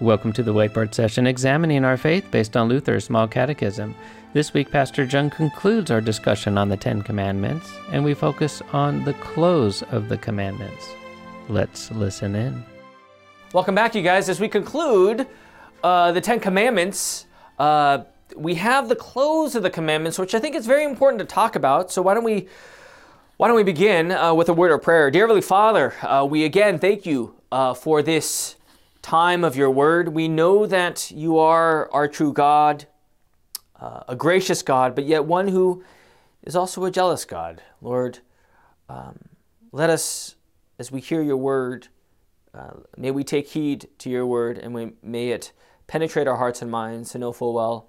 Welcome to the Whiteboard Session examining our faith based on Luther's Small Catechism. This week, Pastor Jung concludes our discussion on the Ten Commandments, and we focus on the close of the commandments. Let's listen in. Welcome back, you guys. As we conclude uh, the Ten Commandments, uh, we have the close of the commandments, which I think is very important to talk about. So why don't we why don't we begin uh, with a word of prayer? Dear Heavenly Father, uh, we again thank you uh, for this time of your word. We know that you are our true God, uh, a gracious God, but yet one who is also a jealous God. Lord, um, let us, as we hear your word, uh, may we take heed to your word and we, may it penetrate our hearts and minds to know full well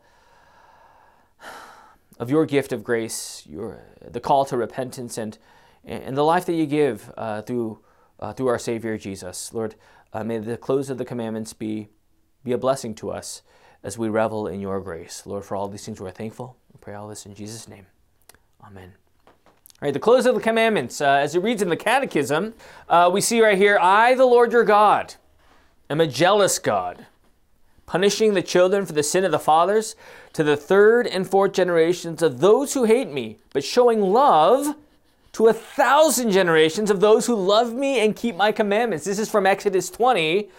of your gift of grace, your the call to repentance, and and the life that you give uh, through uh, through our Savior Jesus. Lord, uh, may the close of the commandments be be a blessing to us as we revel in your grace. Lord, for all these things we're thankful. We pray all this in Jesus' name. Amen. All right, the close of the commandments, uh, as it reads in the Catechism, uh, we see right here, I, the Lord your God, am a jealous God punishing the children for the sin of the fathers to the third and fourth generations of those who hate me, but showing love to a thousand generations of those who love me and keep my commandments. This is from Exodus 20,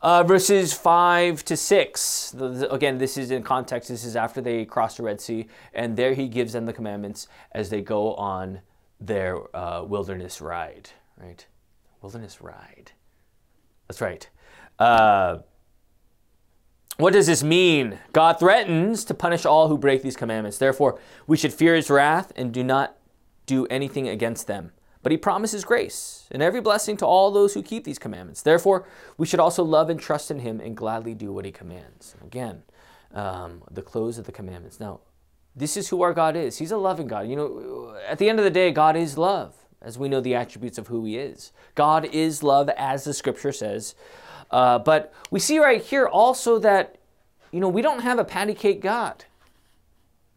uh, verses 5 to 6. The, the, again, this is in context. This is after they cross the Red Sea, and there he gives them the commandments as they go on their uh, wilderness ride, right? Wilderness ride. That's right. Uh, what does this mean? God threatens to punish all who break these commandments. Therefore, we should fear his wrath and do not do anything against them. But he promises grace and every blessing to all those who keep these commandments. Therefore, we should also love and trust in him and gladly do what he commands. Again, um, the close of the commandments. Now, this is who our God is. He's a loving God. You know, at the end of the day, God is love, as we know the attributes of who he is. God is love, as the scripture says. Uh, but we see right here also that, you know, we don't have a patty cake God.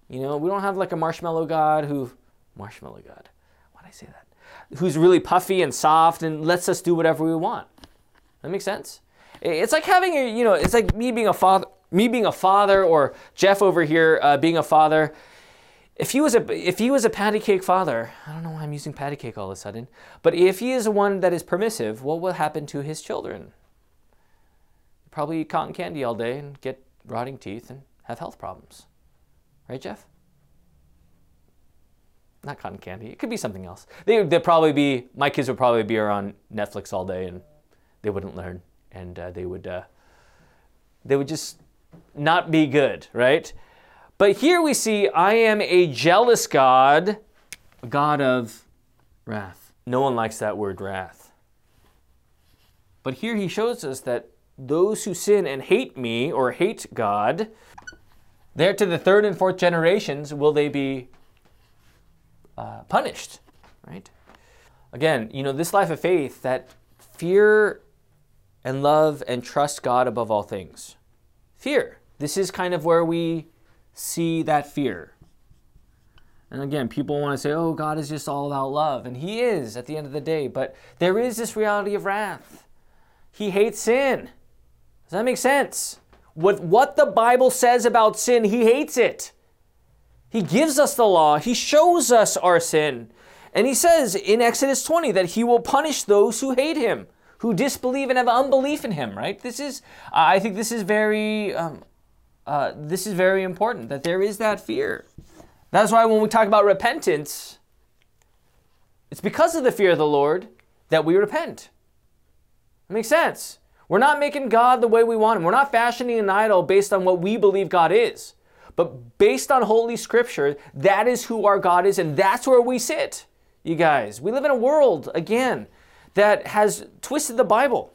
You know, we don't have like a marshmallow God who, marshmallow God, why did I say that? Who's really puffy and soft and lets us do whatever we want. That makes sense? It's like having a, you know, it's like me being a father, me being a father, or Jeff over here uh, being a father. If he was a if he was a patty cake father, I don't know why I'm using patty cake all of a sudden, but if he is one that is permissive, what will happen to his children? probably eat cotton candy all day and get rotting teeth and have health problems. Right, Jeff? Not cotton candy. It could be something else. They, would probably be, my kids would probably be on Netflix all day and they wouldn't learn and uh, they would, uh, they would just not be good, right? But here we see, I am a jealous God, a God of wrath. No one likes that word wrath. But here he shows us that those who sin and hate me or hate God, there to the third and fourth generations will they be uh, punished, right? Again, you know, this life of faith that fear and love and trust God above all things. Fear. This is kind of where we see that fear. And again, people want to say, oh, God is just all about love. And He is at the end of the day. But there is this reality of wrath. He hates sin. Does that make sense? With what the Bible says about sin, he hates it. He gives us the law, he shows us our sin. And he says in Exodus 20 that he will punish those who hate him, who disbelieve and have unbelief in him, right? This is, I think this is very, um, uh, this is very important that there is that fear. That's why when we talk about repentance, it's because of the fear of the Lord that we repent. It makes sense. We're not making God the way we want Him. We're not fashioning an idol based on what we believe God is. But based on Holy Scripture, that is who our God is, and that's where we sit, you guys. We live in a world, again, that has twisted the Bible,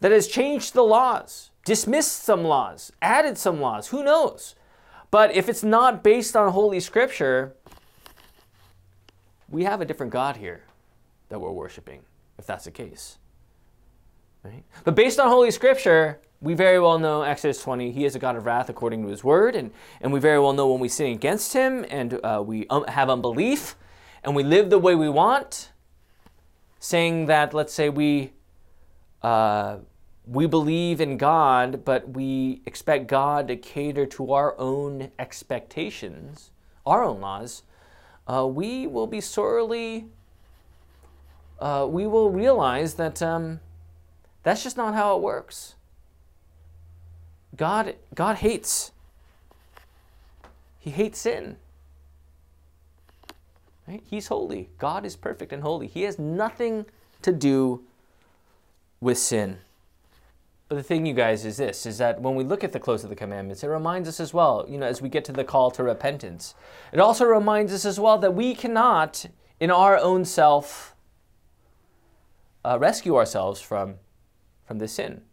that has changed the laws, dismissed some laws, added some laws. Who knows? But if it's not based on Holy Scripture, we have a different God here that we're worshiping, if that's the case. Right? But based on Holy Scripture, we very well know Exodus 20, he is a God of wrath according to his word. And, and we very well know when we sin against him and uh, we um, have unbelief and we live the way we want, saying that, let's say, we, uh, we believe in God, but we expect God to cater to our own expectations, our own laws, uh, we will be sorely, uh, we will realize that um, that's just not how it works. God, God hates. He hates sin. Right? He's holy. God is perfect and holy. He has nothing to do with sin. But the thing, you guys, is this: is that when we look at the close of the commandments, it reminds us as well. You know, as we get to the call to repentance, it also reminds us as well that we cannot, in our own self, uh, rescue ourselves from from this sin.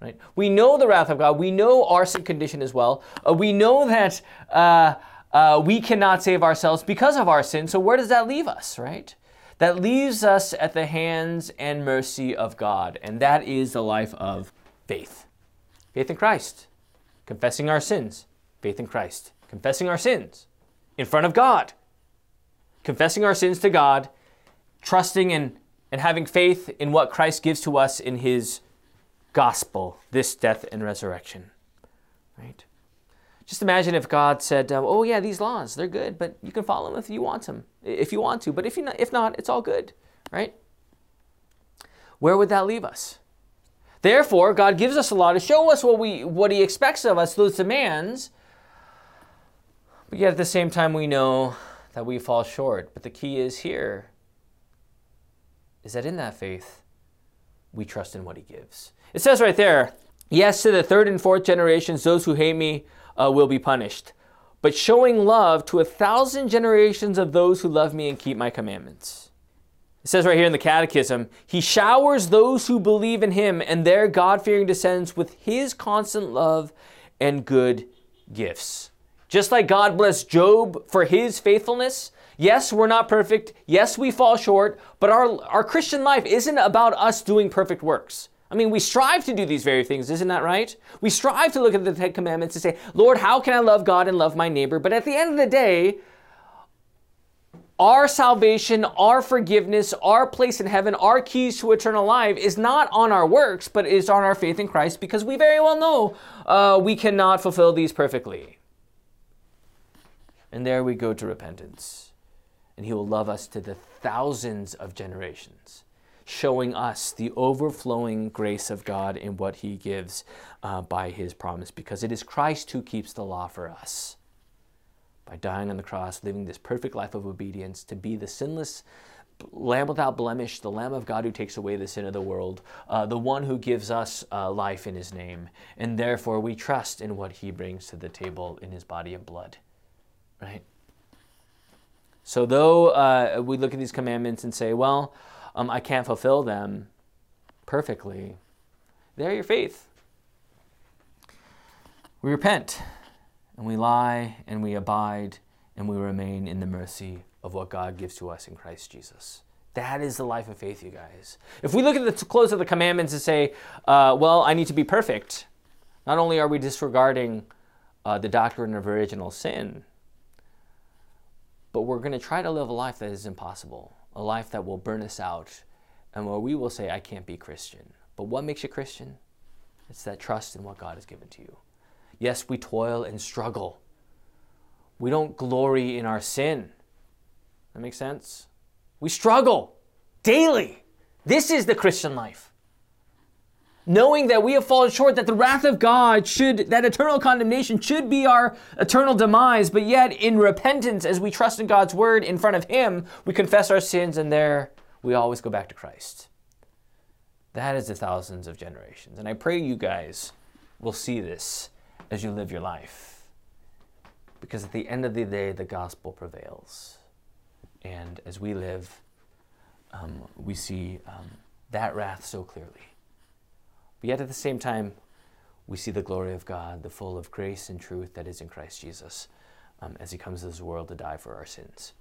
Right? We know the wrath of God. We know our sin condition as well. Uh, we know that uh, uh, we cannot save ourselves because of our sin. So where does that leave us? Right? That leaves us at the hands and mercy of God, and that is the life of faith. Faith in Christ, confessing our sins. Faith in Christ, confessing our sins in front of God, confessing our sins to God, trusting and, and having faith in what Christ gives to us in His gospel, this death and resurrection. Right? Just imagine if God said, um, "Oh yeah, these laws they're good, but you can follow them if you want them, if you want to. But if you not, if not, it's all good." Right? Where would that leave us? Therefore, God gives us a law to show us what we what He expects of us, those demands. But yet at the same time, we know that we fall short. But the key is here is that in that faith, we trust in what He gives. It says right there, yes, to the third and fourth generations, those who hate me uh, will be punished. But showing love to a thousand generations of those who love me and keep my commandments. It says right here in the Catechism, He showers those who believe in Him and their God fearing descendants with His constant love and good gifts. Just like God blessed Job for his faithfulness, Yes, we're not perfect. Yes, we fall short, but our, our Christian life isn't about us doing perfect works. I mean, we strive to do these very things, isn't that right? We strive to look at the Ten Commandments and say, Lord, how can I love God and love my neighbor? But at the end of the day, our salvation, our forgiveness, our place in heaven, our keys to eternal life is not on our works, but is on our faith in Christ because we very well know uh, we cannot fulfill these perfectly. And there we go to repentance. And He will love us to the thousands of generations showing us the overflowing grace of God in what He gives uh, by His promise, because it is Christ who keeps the law for us. By dying on the cross, living this perfect life of obedience, to be the sinless Lamb without blemish, the Lamb of God who takes away the sin of the world, uh, the one who gives us uh, life in His name. And therefore, we trust in what He brings to the table in His body and blood. Right? So, though uh, we look at these commandments and say, well, um, I can't fulfill them perfectly, they're your faith. We repent and we lie and we abide and we remain in the mercy of what God gives to us in Christ Jesus. That is the life of faith, you guys. If we look at the close of the commandments and say, uh, well, I need to be perfect, not only are we disregarding uh, the doctrine of original sin, but we're going to try to live a life that is impossible a life that will burn us out and where we will say, I can't be Christian. But what makes you Christian? It's that trust in what God has given to you. Yes, we toil and struggle. We don't glory in our sin. That makes sense? We struggle daily. This is the Christian life. Knowing that we have fallen short, that the wrath of God should, that eternal condemnation should be our eternal demise, but yet in repentance, as we trust in God's word in front of Him, we confess our sins and there we always go back to Christ. That is the thousands of generations. And I pray you guys will see this as you live your life. Because at the end of the day, the gospel prevails. And as we live, um, we see um, that wrath so clearly. But yet at the same time, we see the glory of God, the full of grace and truth that is in Christ Jesus um, as he comes to this world to die for our sins.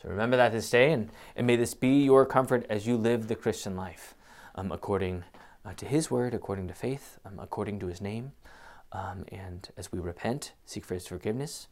So remember that this day, and, and may this be your comfort as you live the Christian life um, according uh, to his word, according to faith, um, according to his name. Um, and as we repent, seek for his forgiveness,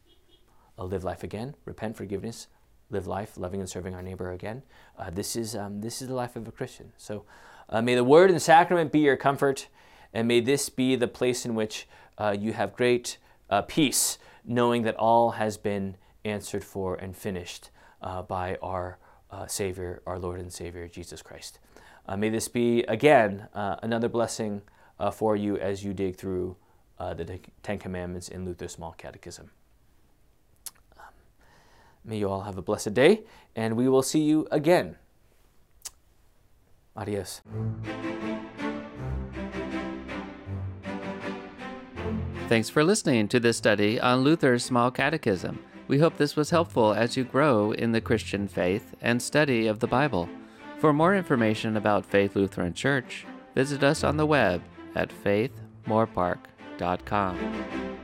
uh, live life again, repent forgiveness, live life loving and serving our neighbor again. Uh, this is um, this is the life of a Christian. So Uh, may the Word and sacrament be your comfort, and may this be the place in which uh, you have great uh, peace, knowing that all has been answered for and finished uh, by our uh, Savior, our Lord and Savior, Jesus Christ. Uh, may this be, again, another blessing for you as you dig through the Ten Commandments in Luther's Small Catechism. Um, may you all have a blessed day, and we will see you again. Adios. Thanks for listening to this study on Luther's Small Catechism. We hope this was helpful as you grow in the Christian faith and study of the Bible. For more information about Faith Lutheran Church, visit us on the web at faithmoorpark.com.